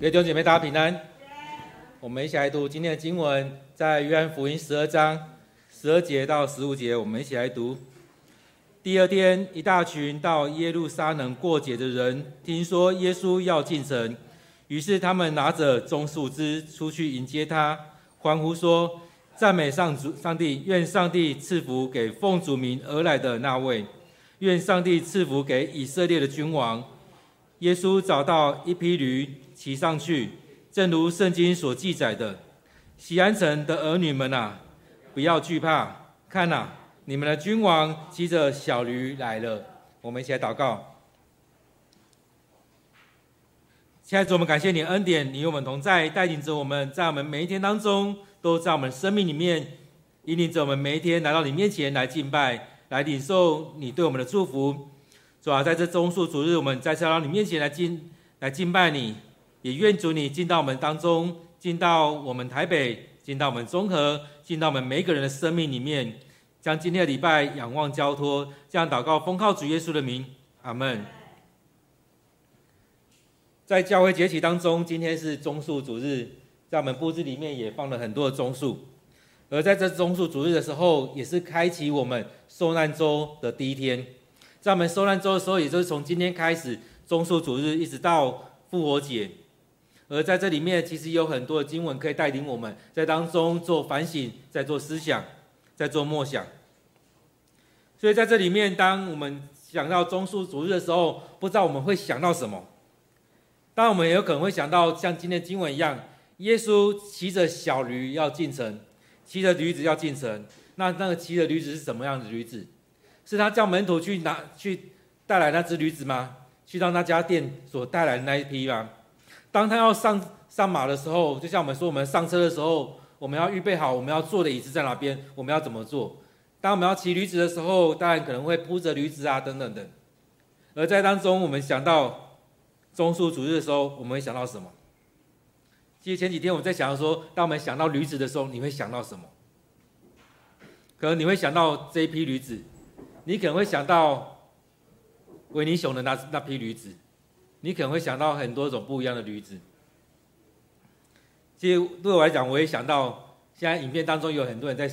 各位弟兄姐妹，大家平安。我们一起来读今天的经文，在约翰福音十二章十二节到十五节，我们一起来读。第二天，一大群到耶路撒冷过节的人，听说耶稣要进城，于是他们拿着棕树枝出去迎接他，欢呼说：“赞美上主，上帝！愿上帝赐福给奉主名而来的那位，愿上帝赐福给以色列的君王。”耶稣找到一匹驴，骑上去，正如圣经所记载的：“西安城的儿女们啊，不要惧怕，看哪，你们的君王骑着小驴来了。”我们一起来祷告。亲爱的主，我们感谢你恩典，你与我们同在，带领着我们在我们每一天当中，都在我们生命里面引领着我们每一天来到你面前来敬拜，来领受你对我们的祝福。主啊，在这棕树主日，我们再次来到你面前来敬来敬拜你，也愿主你进到我们当中，进到我们台北，进到我们中和，进到我们每一个人的生命里面，将今天的礼拜仰望交托，这样祷告，封靠主耶稣的名，阿门。在教会节期当中，今天是棕树主日，在我们布置里面也放了很多的棕树，而在这棕树主日的时候，也是开启我们受难周的第一天。在我们受难周的时候，也就是从今天开始，棕树主日一直到复活节，而在这里面，其实有很多的经文可以带领我们在当中做反省，在做思想，在做默想。所以在这里面，当我们想到棕树主日的时候，不知道我们会想到什么？当，我们也有可能会想到像今天的经文一样，耶稣骑着小驴要进城，骑着驴子要进城。那那个骑着驴子是什么样的驴子？是他叫门徒去拿去带来那只驴子吗？去到那家店所带来的那一批吗？当他要上上马的时候，就像我们说，我们上车的时候，我们要预备好我们要坐的椅子在哪边，我们要怎么坐？当我们要骑驴子的时候，当然可能会铺着驴子啊，等等等。而在当中，我们想到棕树主日的时候，我们会想到什么？其实前几天我在想说，当我们想到驴子的时候，你会想到什么？可能你会想到这一批驴子。你可能会想到维尼熊的那那匹驴子，你可能会想到很多种不一样的驴子。其实对我来讲，我也想到现在影片当中有很多人在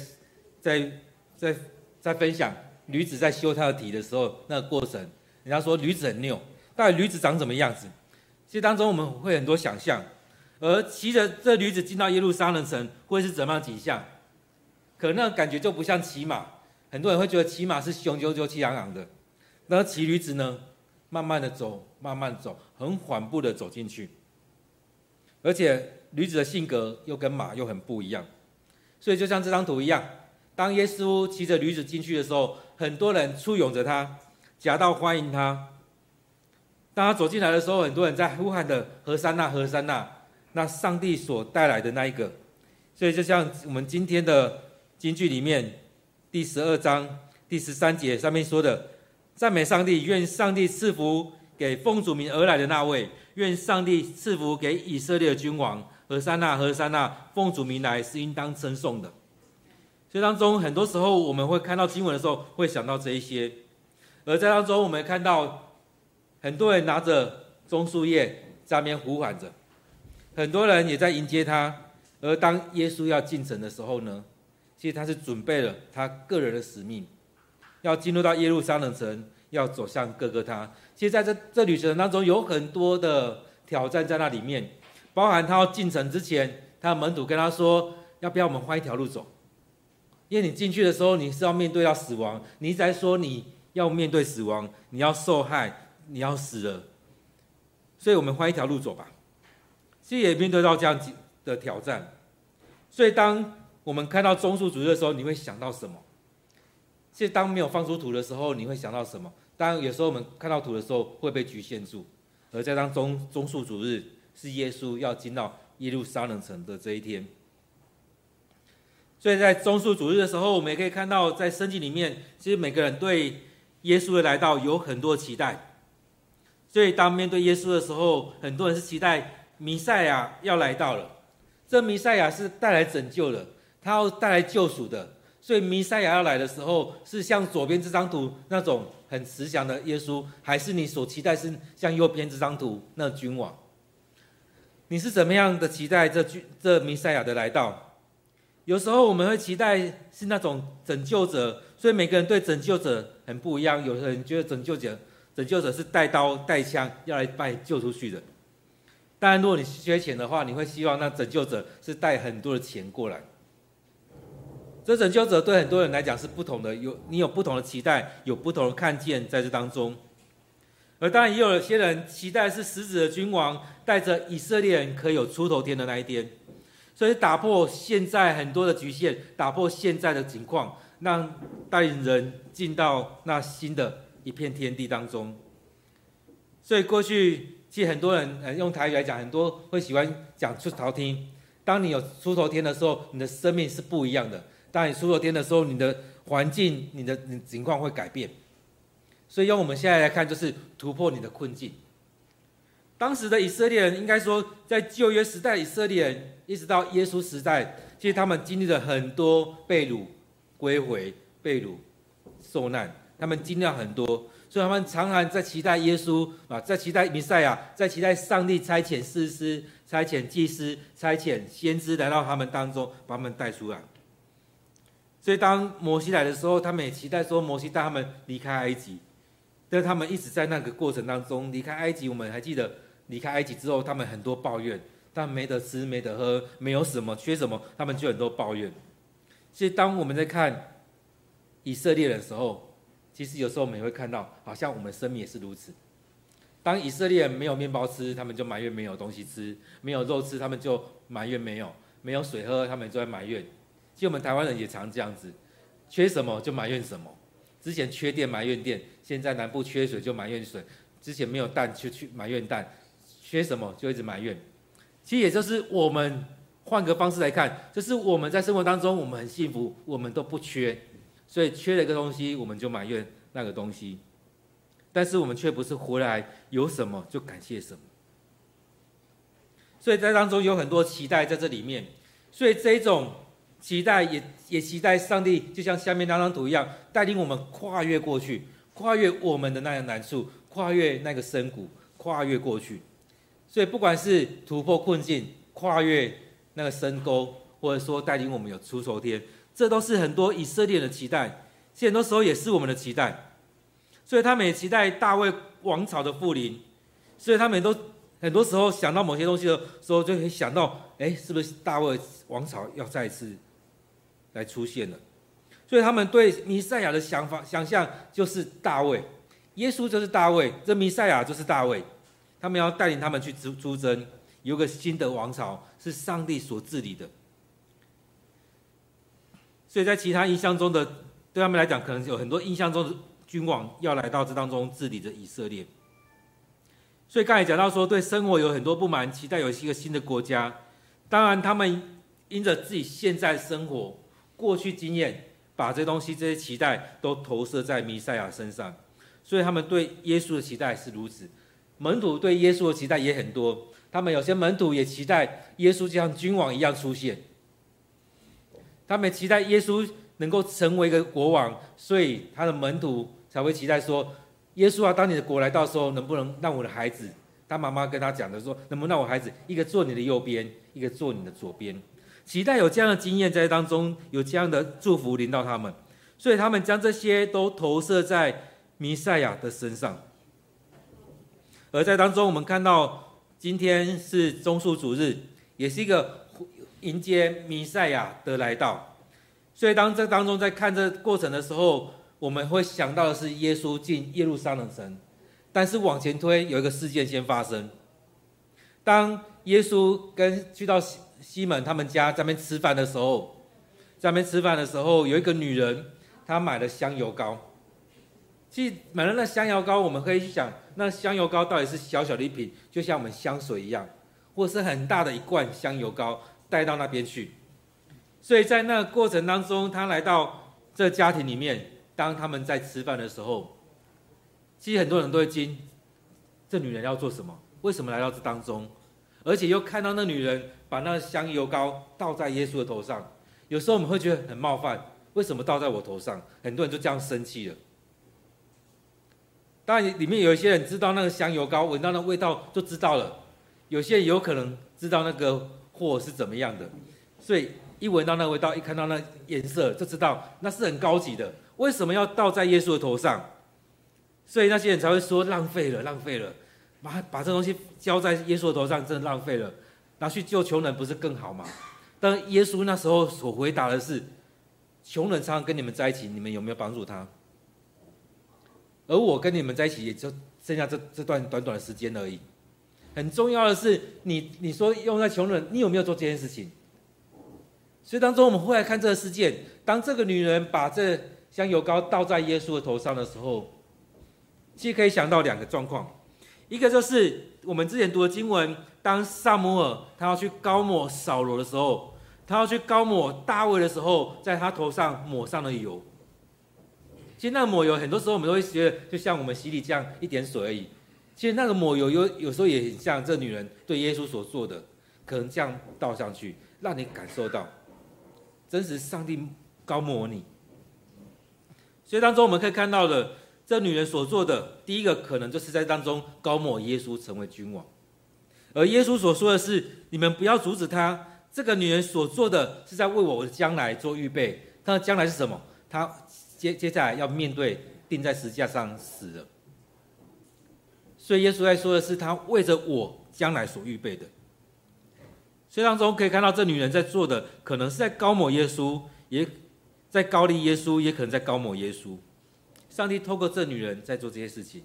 在在在分享驴子在修它的蹄的时候那个过程。人家说驴子很拗，到底驴子长什么样子？其实当中我们会很多想象，而骑着这驴子进到耶路撒冷城会是怎么样景象？可能那感觉就不像骑马。很多人会觉得骑马是雄赳赳、气昂昂的，那骑驴子呢？慢慢的走，慢慢走，很缓步的走进去。而且驴子的性格又跟马又很不一样，所以就像这张图一样，当耶稣骑着驴子进去的时候，很多人簇拥着他，夹道欢迎他。当他走进来的时候，很多人在呼喊的“和散那，和散那”，那上帝所带来的那一个。所以就像我们今天的金句里面。第十二章第十三节上面说的：“赞美上帝，愿上帝赐福给奉主名而来的那位，愿上帝赐福给以色列的君王。和散那，和散那，奉主名来是应当称颂的。”所以当中很多时候我们会看到经文的时候，会想到这一些。而在当中，我们看到很多人拿着棕树叶在那边呼喊着，很多人也在迎接他。而当耶稣要进城的时候呢？其实他是准备了他个人的使命，要进入到耶路撒冷城，要走向各各他。其实在这这旅程当中，有很多的挑战在那里面，包含他要进城之前，他的门徒跟他说：“要不要我们换一条路走？因为你进去的时候，你是要面对到死亡，你一直在说你要面对死亡，你要受害，你要死了，所以我们换一条路走吧。”其实也面对到这样子的挑战，所以当。我们看到棕树主日的时候，你会想到什么？其实当没有放出图的时候，你会想到什么？当然，有时候我们看到图的时候会被局限住。而在当棕棕树主日是耶稣要进到耶路撒冷城的这一天，所以在棕树主日的时候，我们也可以看到，在圣经里面，其实每个人对耶稣的来到有很多期待。所以当面对耶稣的时候，很多人是期待弥赛亚要来到了。这弥赛亚是带来拯救的。他要带来救赎的，所以弥赛亚要来的时候，是像左边这张图那种很慈祥的耶稣，还是你所期待是像右边这张图那君王？你是怎么样的期待这句这弥赛亚的来到？有时候我们会期待是那种拯救者，所以每个人对拯救者很不一样。有的人觉得拯救者拯救者是带刀带枪要来把你救出去的。当然，如果你缺钱的话，你会希望那拯救者是带很多的钱过来。这拯救者对很多人来讲是不同的，有你有不同的期待，有不同的看见在这当中。而当然也有一些人期待是死者的君王带着以色列人可以有出头天的那一天，所以打破现在很多的局限，打破现在的情况，让带领人进到那新的一片天地当中。所以过去其实很多人用台语来讲，很多会喜欢讲出头天。当你有出头天的时候，你的生命是不一样的。当你出头天的时候，你的环境、你的你情况会改变。所以用我们现在来看，就是突破你的困境。当时的以色列人，应该说在旧约时代，以色列人一直到耶稣时代，其实他们经历了很多被掳、归回、被掳、受难，他们经历了很多，所以他们常常在期待耶稣啊，在期待弥赛亚，在期待上帝差遣士师、差遣祭司、差遣先知来到他们当中，把他们带出来。所以当摩西来的时候，他们也期待说摩西带他们离开埃及。但他们一直在那个过程当中离开埃及。我们还记得离开埃及之后，他们很多抱怨，但没得吃、没得喝，没有什么、缺什么，他们就很多抱怨。所以当我们在看以色列的时候，其实有时候我们也会看到，好像我们生命也是如此。当以色列人没有面包吃，他们就埋怨没有东西吃；没有肉吃，他们就埋怨没有；没有水喝，他们就在埋怨。其实我们台湾人也常这样子，缺什么就埋怨什么。之前缺电埋怨电，现在南部缺水就埋怨水；之前没有蛋就去埋怨蛋，缺什么就一直埋怨。其实也就是我们换个方式来看，就是我们在生活当中我们很幸福，我们都不缺，所以缺了一个东西我们就埋怨那个东西，但是我们却不是回来有什么就感谢什么。所以在当中有很多期待在这里面，所以这种。期待也也期待上帝，就像下面那张图一样，带领我们跨越过去，跨越我们的那个难处，跨越那个深谷，跨越过去。所以不管是突破困境，跨越那个深沟，或者说带领我们有出头天，这都是很多以色列的期待。其实很多时候也是我们的期待。所以他们也期待大卫王朝的复临。所以他们都很多时候想到某些东西的时候，就会想到，哎，是不是大卫王朝要再次？来出现了，所以他们对弥赛亚的想法、想象就是大卫，耶稣就是大卫，这弥赛亚就是大卫，他们要带领他们去出出征，有个新的王朝是上帝所治理的。所以在其他印象中的，对他们来讲，可能有很多印象中的君王要来到这当中治理着以色列。所以刚才讲到说，对生活有很多不满，期待有一个新的国家。当然，他们因着自己现在生活。过去经验，把这东西、这些期待都投射在弥赛亚身上，所以他们对耶稣的期待是如此。门徒对耶稣的期待也很多，他们有些门徒也期待耶稣就像君王一样出现，他们期待耶稣能够成为一个国王，所以他的门徒才会期待说：耶稣啊，当你的国来到时候，能不能让我的孩子？他妈妈跟他讲的说：能不能让我孩子一个坐你的右边，一个坐你的左边？期待有这样的经验在当中，有这样的祝福临到他们，所以他们将这些都投射在弥赛亚的身上。而在当中，我们看到今天是中树主日，也是一个迎接弥赛亚的来到。所以当这当中在看这过程的时候，我们会想到的是耶稣进耶路撒冷城，但是往前推，有一个事件先发生。当耶稣跟去到。西门他们家在那边吃饭的时候，在那边吃饭的时候，有一个女人，她买了香油膏。其实买了那香油膏，我们可以去想，那香油膏到底是小小的一瓶，就像我们香水一样，或是很大的一罐香油膏带到那边去。所以在那过程当中，他来到这家庭里面，当他们在吃饭的时候，其实很多人都会惊，这女人要做什么？为什么来到这当中？而且又看到那女人。把那香油膏倒在耶稣的头上，有时候我们会觉得很冒犯，为什么倒在我头上？很多人就这样生气了。当然，里面有一些人知道那个香油膏，闻到那味道就知道了。有些人有可能知道那个货是怎么样的，所以一闻到那味道，一看到那颜色，就知道那是很高级的。为什么要倒在耶稣的头上？所以那些人才会说浪费了，浪费了，把把这东西浇在耶稣的头上，真的浪费了，拿去救穷人不是更好吗？但耶稣那时候所回答的是：穷人常常跟你们在一起，你们有没有帮助他？而我跟你们在一起，也就剩下这这段短短的时间而已。很重要的是，你你说用在穷人，你有没有做这件事情？所以当中我们会来看这个事件，当这个女人把这香油膏倒在耶稣的头上的时候，其实可以想到两个状况，一个就是我们之前读的经文，当撒母耳他要去膏抹扫罗的时候，他要去膏抹大卫的时候，在他头上抹上了油。其实那个抹油，很多时候我们都会觉得，就像我们洗礼这样一点水而已。其实那个抹油有有时候也很像这女人对耶稣所做的，可能这样倒上去，让你感受到真实上帝膏抹你。所以当中我们可以看到的，这女人所做的，第一个可能就是在当中膏抹耶稣成为君王，而耶稣所说的是：你们不要阻止他。这个女人所做的是在为我的将来做预备。她的将来是什么？她。接接下来要面对钉在十字架上死了，所以耶稣在说的是他为着我将来所预备的。所以当中可以看到这女人在做的，可能是在高抹耶稣，也在高立耶稣，也可能在高抹耶稣。上帝透过这女人在做这些事情。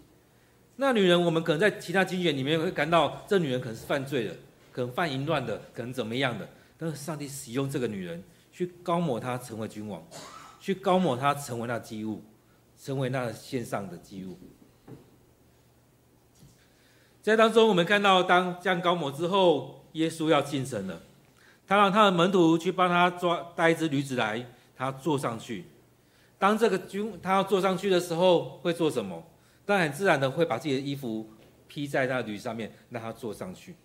那女人，我们可能在其他经卷里面会看到，这女人可能是犯罪的，可能犯淫乱的，可能怎么样的。但是上帝使用这个女人去膏抹她成为君王。去膏抹她，成为那祭物，成为那献上的祭物。在当中，我们看到，当这样膏抹之后，耶稣要进城了。他让他的门徒去帮他抓带一只驴子来，他坐上去。当这个君他要坐上去的时候，会做什么？当然，自然的会把自己的衣服披在那驴上面，让他坐上去。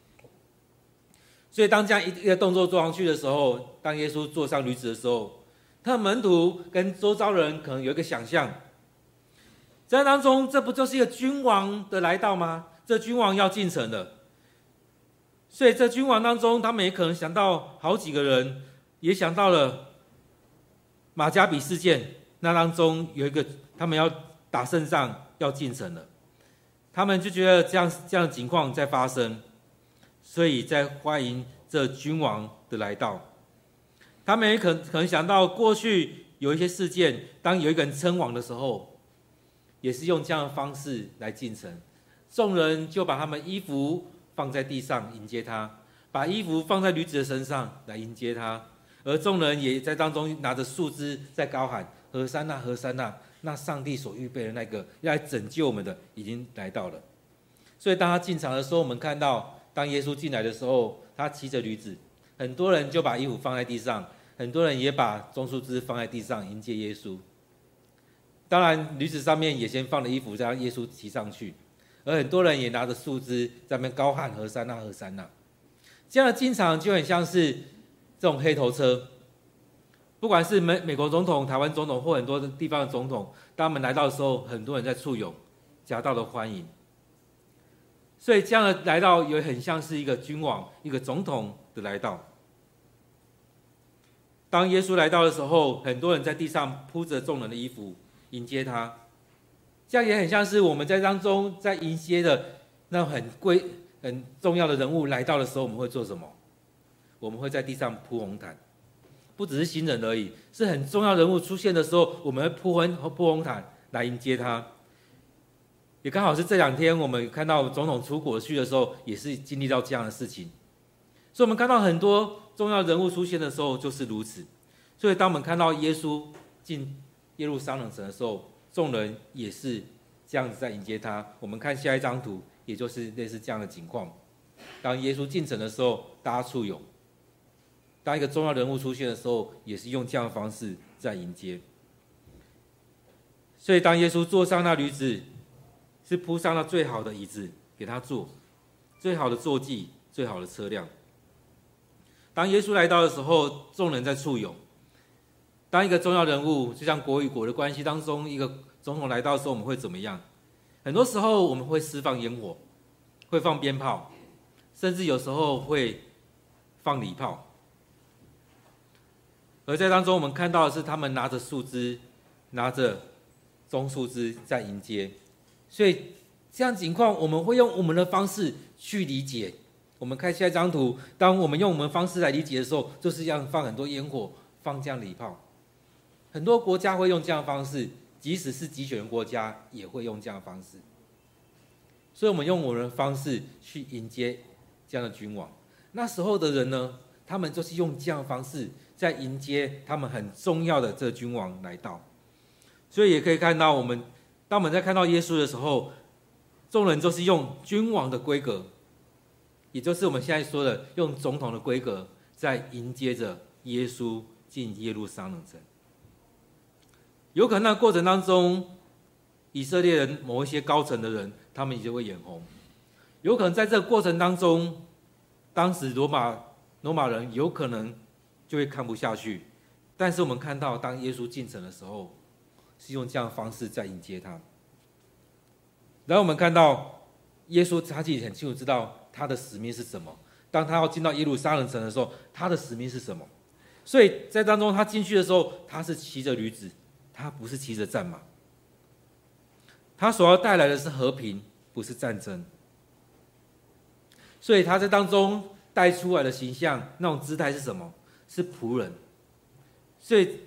所以，当这样一一个动作做上去的时候，当耶稣坐上驴子的时候，他的门徒跟周遭人可能有一个想象，在当中，这不就是一个君王的来到吗？这君王要进城了，所以这君王当中，他们也可能想到好几个人，也想到了马加比事件，那当中有一个他们要打胜仗要进城了，他们就觉得这样这样的情况在发生，所以在欢迎这君王的来到。他们也可可能想到过去有一些事件，当有一个人称王的时候，也是用这样的方式来进城，众人就把他们衣服放在地上迎接他，把衣服放在驴子的身上来迎接他，而众人也在当中拿着树枝在高喊：“何珊那，何珊那！那上帝所预备的那个要来拯救我们的已经来到了。”所以当他进场的时候，我们看到当耶稣进来的时候，他骑着驴子，很多人就把衣服放在地上。很多人也把棕树枝放在地上迎接耶稣，当然驴子上面也先放了衣服，再让耶稣骑上去，而很多人也拿着树枝在那边高喊“何珊那，何珊那”，这样的进场就很像是这种黑头车，不管是美美国总统、台湾总统或很多地方的总统，当他们来到的时候，很多人在簇拥，夹道的欢迎，所以这样的来到也很像是一个君王、一个总统的来到。当耶稣来到的时候，很多人在地上铺着众人的衣服迎接他，这样也很像是我们在当中在迎接的那很贵、很重要的人物来到的时候，我们会做什么？我们会在地上铺红毯，不只是新人而已，是很重要人物出现的时候，我们会铺红铺红毯来迎接他。也刚好是这两天，我们看到总统出国去的时候，也是经历到这样的事情，所以我们看到很多。重要人物出现的时候就是如此，所以当我们看到耶稣进耶路撒冷城的时候，众人也是这样子在迎接他。我们看下一张图，也就是类似这样的情况。当耶稣进城的时候，大家簇拥；当一个重要人物出现的时候，也是用这样的方式在迎接。所以当耶稣坐上那驴子，是铺上了最好的椅子给他坐，最好的坐骑，最好的车辆。当耶稣来到的时候，众人在簇拥。当一个重要人物，就像国与国的关系当中，一个总统来到的时候，我们会怎么样？很多时候我们会释放烟火，会放鞭炮，甚至有时候会放礼炮。而在当中，我们看到的是他们拿着树枝，拿着棕树枝在迎接。所以这样情况，我们会用我们的方式去理解。我们看下一张图，当我们用我们方式来理解的时候，就是这样放很多烟火，放这样礼炮。很多国家会用这样的方式，即使是极权国家也会用这样的方式。所以，我们用我们的方式去迎接这样的君王。那时候的人呢，他们就是用这样的方式。在迎接他们很重要的这君王来到，所以也可以看到，我们当我们在看到耶稣的时候，众人就是用君王的规格，也就是我们现在说的用总统的规格，在迎接着耶稣进耶路撒冷城。有可能那过程当中，以色列人某一些高层的人，他们也会眼红；有可能在这个过程当中，当时罗马罗马人有可能。就会看不下去，但是我们看到，当耶稣进城的时候，是用这样的方式在迎接他。然后我们看到，耶稣他自己很清楚知道他的使命是什么。当他要进到耶路撒冷城的时候，他的使命是什么？所以在当中他进去的时候，他是骑着驴子，他不是骑着战马。他所要带来的是和平，不是战争。所以他在当中带出来的形象，那种姿态是什么？是仆人，所以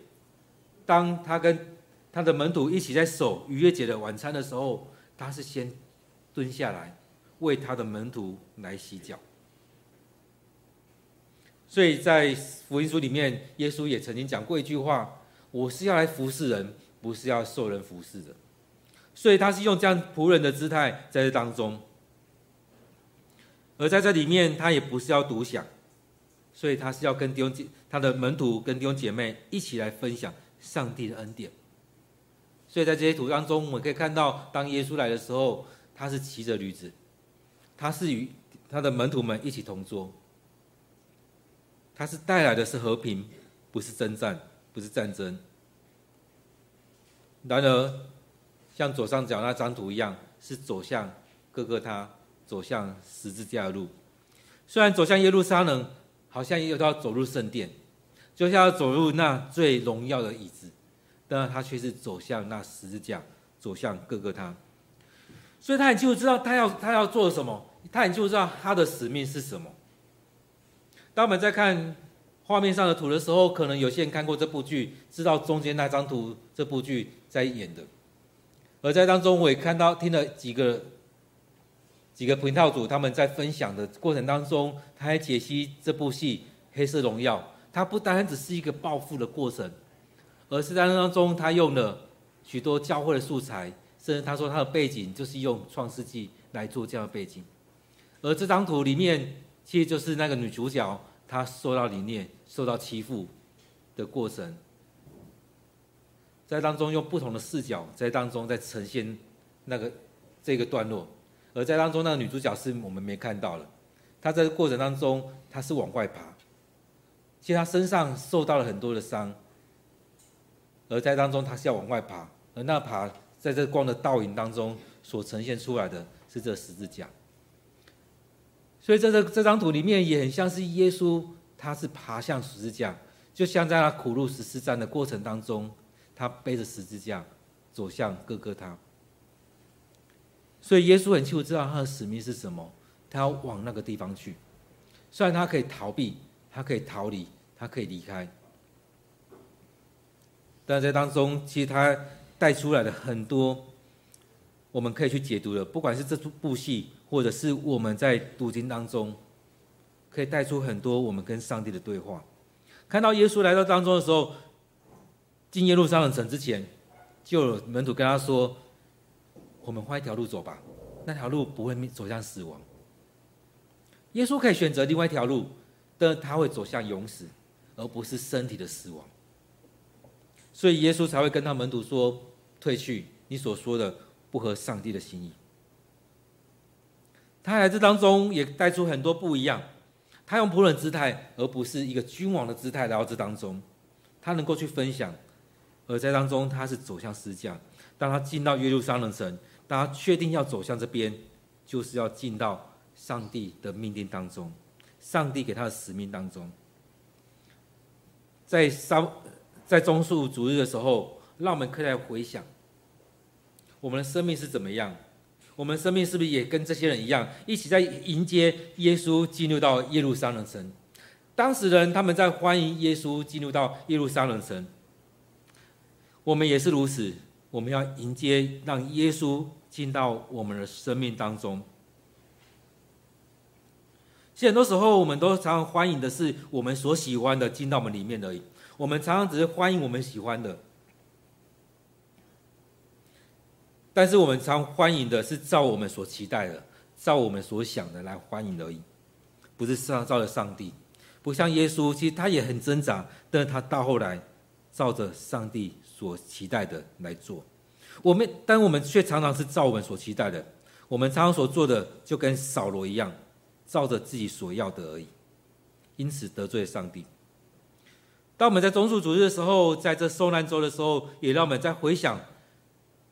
当他跟他的门徒一起在守逾越节的晚餐的时候，他是先蹲下来为他的门徒来洗脚。所以在福音书里面，耶稣也曾经讲过一句话：“我是要来服侍人，不是要受人服侍的。”所以他是用这样仆人的姿态在这当中，而在这里面，他也不是要独享。所以他是要跟弟兄姐，他的门徒跟弟兄姐妹一起来分享上帝的恩典。所以在这些图当中，我们可以看到，当耶稣来的时候，他是骑着驴子，他是与他的门徒们一起同桌，他是带来的是和平，不是征战，不是战争。然而，像左上角那张图一样，是走向各各他，走向十字架的路。虽然走向耶路撒冷。好像也都要走入圣殿，就像要走入那最荣耀的椅子，但他却是走向那十字架，走向各个他。所以他很清楚知道他要他要做什么，他很清楚知道他的使命是什么。当我们在看画面上的图的时候，可能有些人看过这部剧，知道中间那张图这部剧在演的。而在当中，我也看到听了几个。几个频道主他们在分享的过程当中，他还解析这部戏《黑色荣耀》，它不单单只是一个暴富的过程，而是在当中他用了许多教会的素材，甚至他说他的背景就是用《创世纪》来做这样的背景。而这张图里面，其实就是那个女主角她受到凌虐、受到欺负的过程，在当中用不同的视角在当中在呈现那个这个段落。而在当中，那个女主角是我们没看到了。她在这过程当中，她是往外爬，其实她身上受到了很多的伤。而在当中，她是要往外爬，而那爬在这光的倒影当中所呈现出来的是这十字架。所以在这这张图里面也很像是耶稣，他是爬向十字架，就像在他苦路十字架的过程当中，他背着十字架走向哥哥他。所以耶稣很清楚知道他的使命是什么，他要往那个地方去。虽然他可以逃避，他可以逃离，他可以离开，但在当中，其实他带出来的很多，我们可以去解读的。不管是这部戏，或者是我们在读经当中，可以带出很多我们跟上帝的对话。看到耶稣来到当中的时候，进耶路撒冷城之前，就有门徒跟他说。我们换一条路走吧，那条路不会走向死亡。耶稣可以选择另外一条路，但他会走向永死，而不是身体的死亡。所以耶稣才会跟他门徒说：“退去，你所说的不合上帝的心意。”他来这当中也带出很多不一样。他用仆人姿态，而不是一个君王的姿态来到这当中。他能够去分享，而在当中他是走向十字架。当他进到耶路撒冷城。当他确定要走向这边，就是要进到上帝的命令当中，上帝给他的使命当中。在三在棕树主日的时候，让我们可以来回想，我们的生命是怎么样？我们生命是不是也跟这些人一样，一起在迎接耶稣进入到耶路撒冷城？当时人他们在欢迎耶稣进入到耶路撒冷城，我们也是如此。我们要迎接，让耶稣进到我们的生命当中。其实很多时候，我们都常常欢迎的是我们所喜欢的进到我们里面而已。我们常常只是欢迎我们喜欢的，但是我们常欢迎的是照我们所期待的、照我们所想的来欢迎而已，不是上照着上帝。不像耶稣，其实他也很挣扎，但是他到后来照着上帝。所期待的来做，我们但我们却常常是照我们所期待的，我们常常所做的就跟扫罗一样，照着自己所要的而已，因此得罪上帝。当我们在棕树主日的时候，在这受难周的时候，也让我们在回想，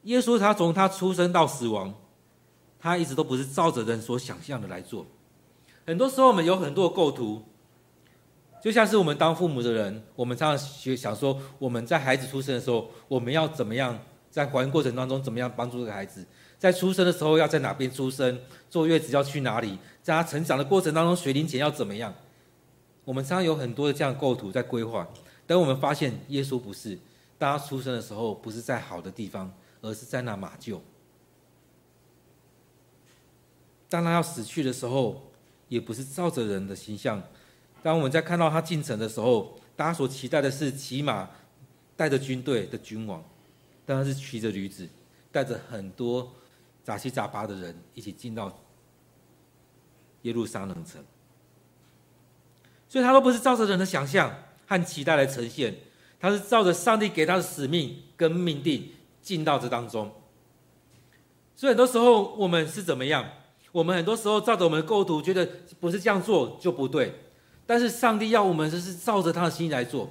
耶稣他从他出生到死亡，他一直都不是照着人所想象的来做，很多时候我们有很多的构图。就像是我们当父母的人，我们常常学想说，我们在孩子出生的时候，我们要怎么样在怀孕过程当中怎么样帮助这个孩子，在出生的时候要在哪边出生，坐月子要去哪里，在他成长的过程当中学龄前要怎么样，我们常常有很多的这样构图在规划。等我们发现耶稣不是，当他出生的时候不是在好的地方，而是在那马厩。当他要死去的时候，也不是照着人的形象。当我们在看到他进城的时候，大家所期待的是骑马、带着军队的君王，当然是骑着驴子，带着很多杂七杂八的人一起进到耶路撒冷城。所以，他都不是照着人的想象和期待来呈现，他是照着上帝给他的使命跟命定进到这当中。所以，很多时候我们是怎么样？我们很多时候照着我们的构图，觉得不是这样做就不对。但是上帝要我们就是照着他的心意来做，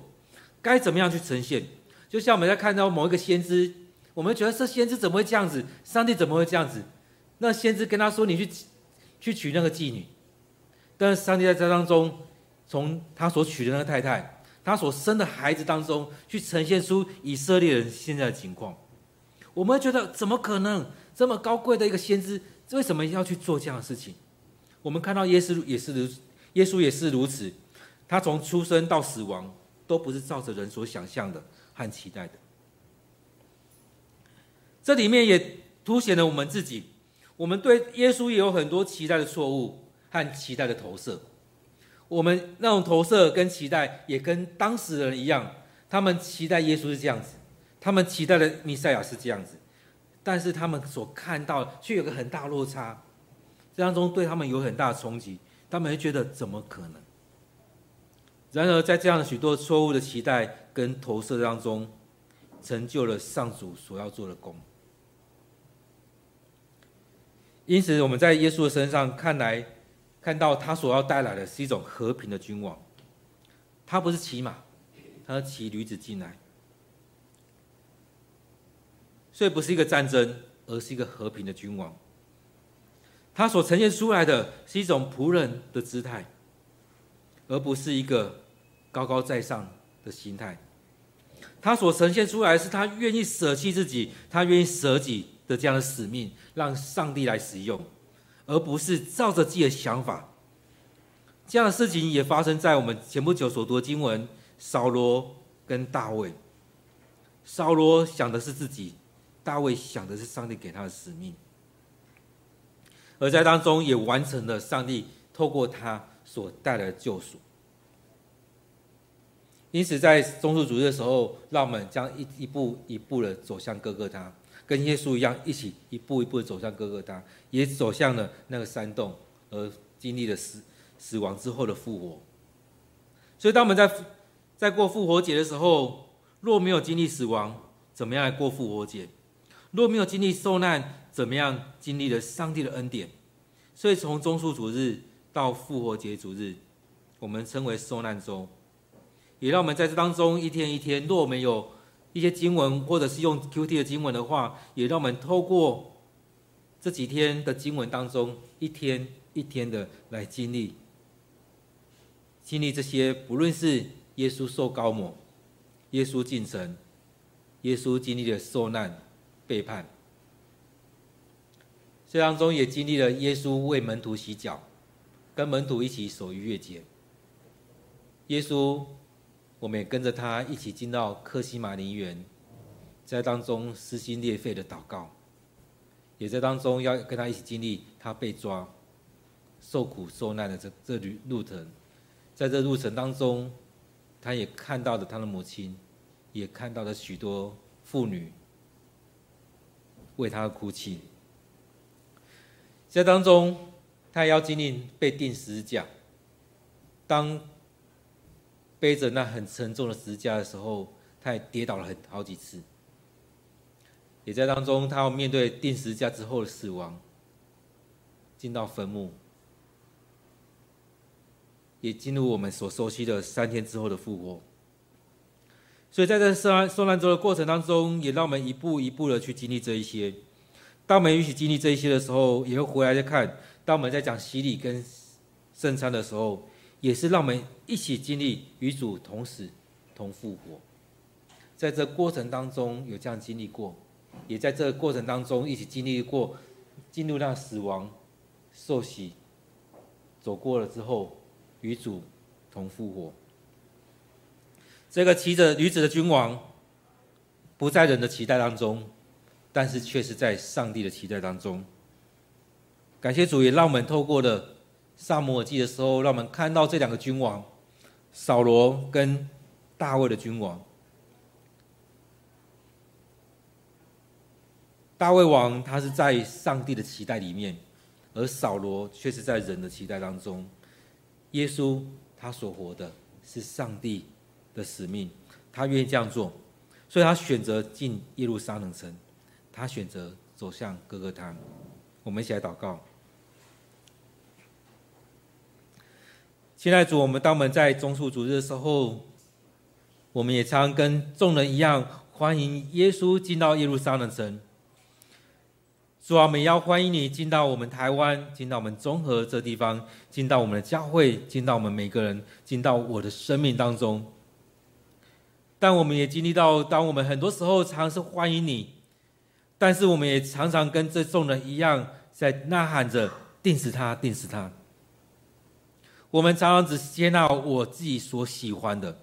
该怎么样去呈现？就像我们在看到某一个先知，我们觉得这先知怎么会这样子？上帝怎么会这样子？那先知跟他说：“你去去娶那个妓女。”但是上帝在这当中，从他所娶的那个太太，他所生的孩子当中，去呈现出以色列人现在的情况。我们觉得怎么可能？这么高贵的一个先知，为什么要去做这样的事情？我们看到耶稣也是如。耶稣也是如此，他从出生到死亡都不是照着人所想象的和期待的。这里面也凸显了我们自己，我们对耶稣也有很多期待的错误和期待的投射。我们那种投射跟期待也跟当时人一样，他们期待耶稣是这样子，他们期待的弥赛亚是这样子，但是他们所看到却有个很大落差，这当中对他们有很大的冲击。他们会觉得怎么可能？然而，在这样的许多错误的期待跟投射当中，成就了上主所要做的工。因此，我们在耶稣的身上看来，看到他所要带来的是一种和平的君王。他不是骑马，他是骑驴子进来，所以不是一个战争，而是一个和平的君王。他所呈现出来的是一种仆人的姿态，而不是一个高高在上的心态。他所呈现出来是他愿意舍弃自己，他愿意舍己的这样的使命，让上帝来使用，而不是照着自己的想法。这样的事情也发生在我们前不久所读的经文：扫罗跟大卫。扫罗想的是自己，大卫想的是上帝给他的使命。而在当中也完成了上帝透过他所带来的救赎。因此，在棕树主日的时候，让我们将一一步一步的走向各各他，跟耶稣一样，一起一步一步的走向各各他，也走向了那个山洞，而经历了死死亡之后的复活。所以，当我们在在过复活节的时候，若没有经历死亡，怎么样来过复活节？若没有经历受难，怎么样经历了上帝的恩典？所以从棕树主日到复活节主日，我们称为受难周，也让我们在这当中一天一天。若我们有一些经文，或者是用 QT 的经文的话，也让我们透过这几天的经文当中，一天一天的来经历经历这些，不论是耶稣受高抹，耶稣进城，耶稣经历了受难、背叛，这当中也经历了耶稣为门徒洗脚，跟门徒一起守逾越节。耶稣，我们也跟着他一起进到克西马尼园，在当中撕心裂肺的祷告，也在当中要跟他一起经历他被抓、受苦受难的这这旅路程，在这路程当中，他也看到了他的母亲，也看到了许多妇女为他哭泣，在当中，他也要经历被钉十字架，当。背着那很沉重的十字架的时候，他也跌倒了很好几次，也在当中，他要面对钉十字架之后的死亡，进到坟墓，也进入我们所熟悉的三天之后的复活。所以在这受难受难周的过程当中，也让我们一步一步的去经历这一些。当我们一起经历这一些的时候，也会回来再看。当我们在讲洗礼跟圣餐的时候。也是让我们一起经历与主同死、同复活，在这过程当中有这样经历过，也在这个过程当中一起经历过进入那死亡、受洗、走过了之后与主同复活。这个骑着驴子的君王不在人的期待当中，但是却是在上帝的期待当中。感谢主，也让我们透过了。撒母耳记的时候，让我们看到这两个君王，扫罗跟大卫的君王。大卫王他是在上帝的期待里面，而扫罗却是在人的期待当中。耶稣他所活的是上帝的使命，他愿意这样做，所以他选择进耶路撒冷城，他选择走向各各他。我们一起来祷告。现在主，我们当我们在中树主日的时候，我们也常跟众人一样欢迎耶稣进到耶路撒冷城。主啊，我们要欢迎你进到我们台湾，进到我们中和这地方，进到我们的教会，进到我们每个人，进到我的生命当中。但我们也经历到，当我们很多时候常常是欢迎你，但是我们也常常跟这众人一样，在呐喊着“钉死他，钉死他”。我们常常只接纳我自己所喜欢的，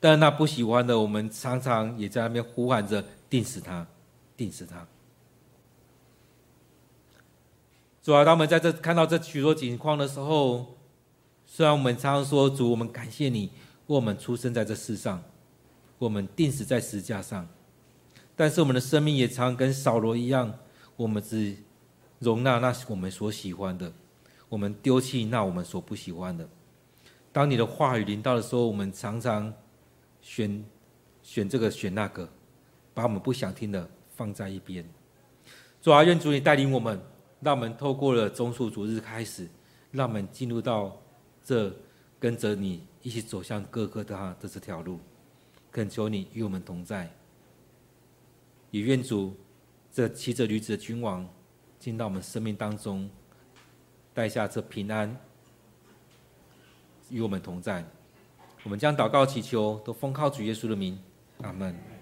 但那不喜欢的，我们常常也在那边呼喊着“钉死他，钉死他”。主啊，当我们在这看到这许多情况的时候，虽然我们常常说主，我们感谢你，为我们出生在这世上，我们钉死在十字架上，但是我们的生命也常跟扫罗一样，我们只容纳那我们所喜欢的。我们丢弃那我们所不喜欢的。当你的话语临到的时候，我们常常选选这个选那个，把我们不想听的放在一边。主啊，愿主你带领我们，让我们透过了棕树主日开始，让我们进入到这跟着你一起走向各各他的这条路。恳求你与我们同在，也愿主这骑着驴子的君王进到我们生命当中。带下这平安，与我们同在。我们将祷告祈求，都奉靠主耶稣的名，阿门。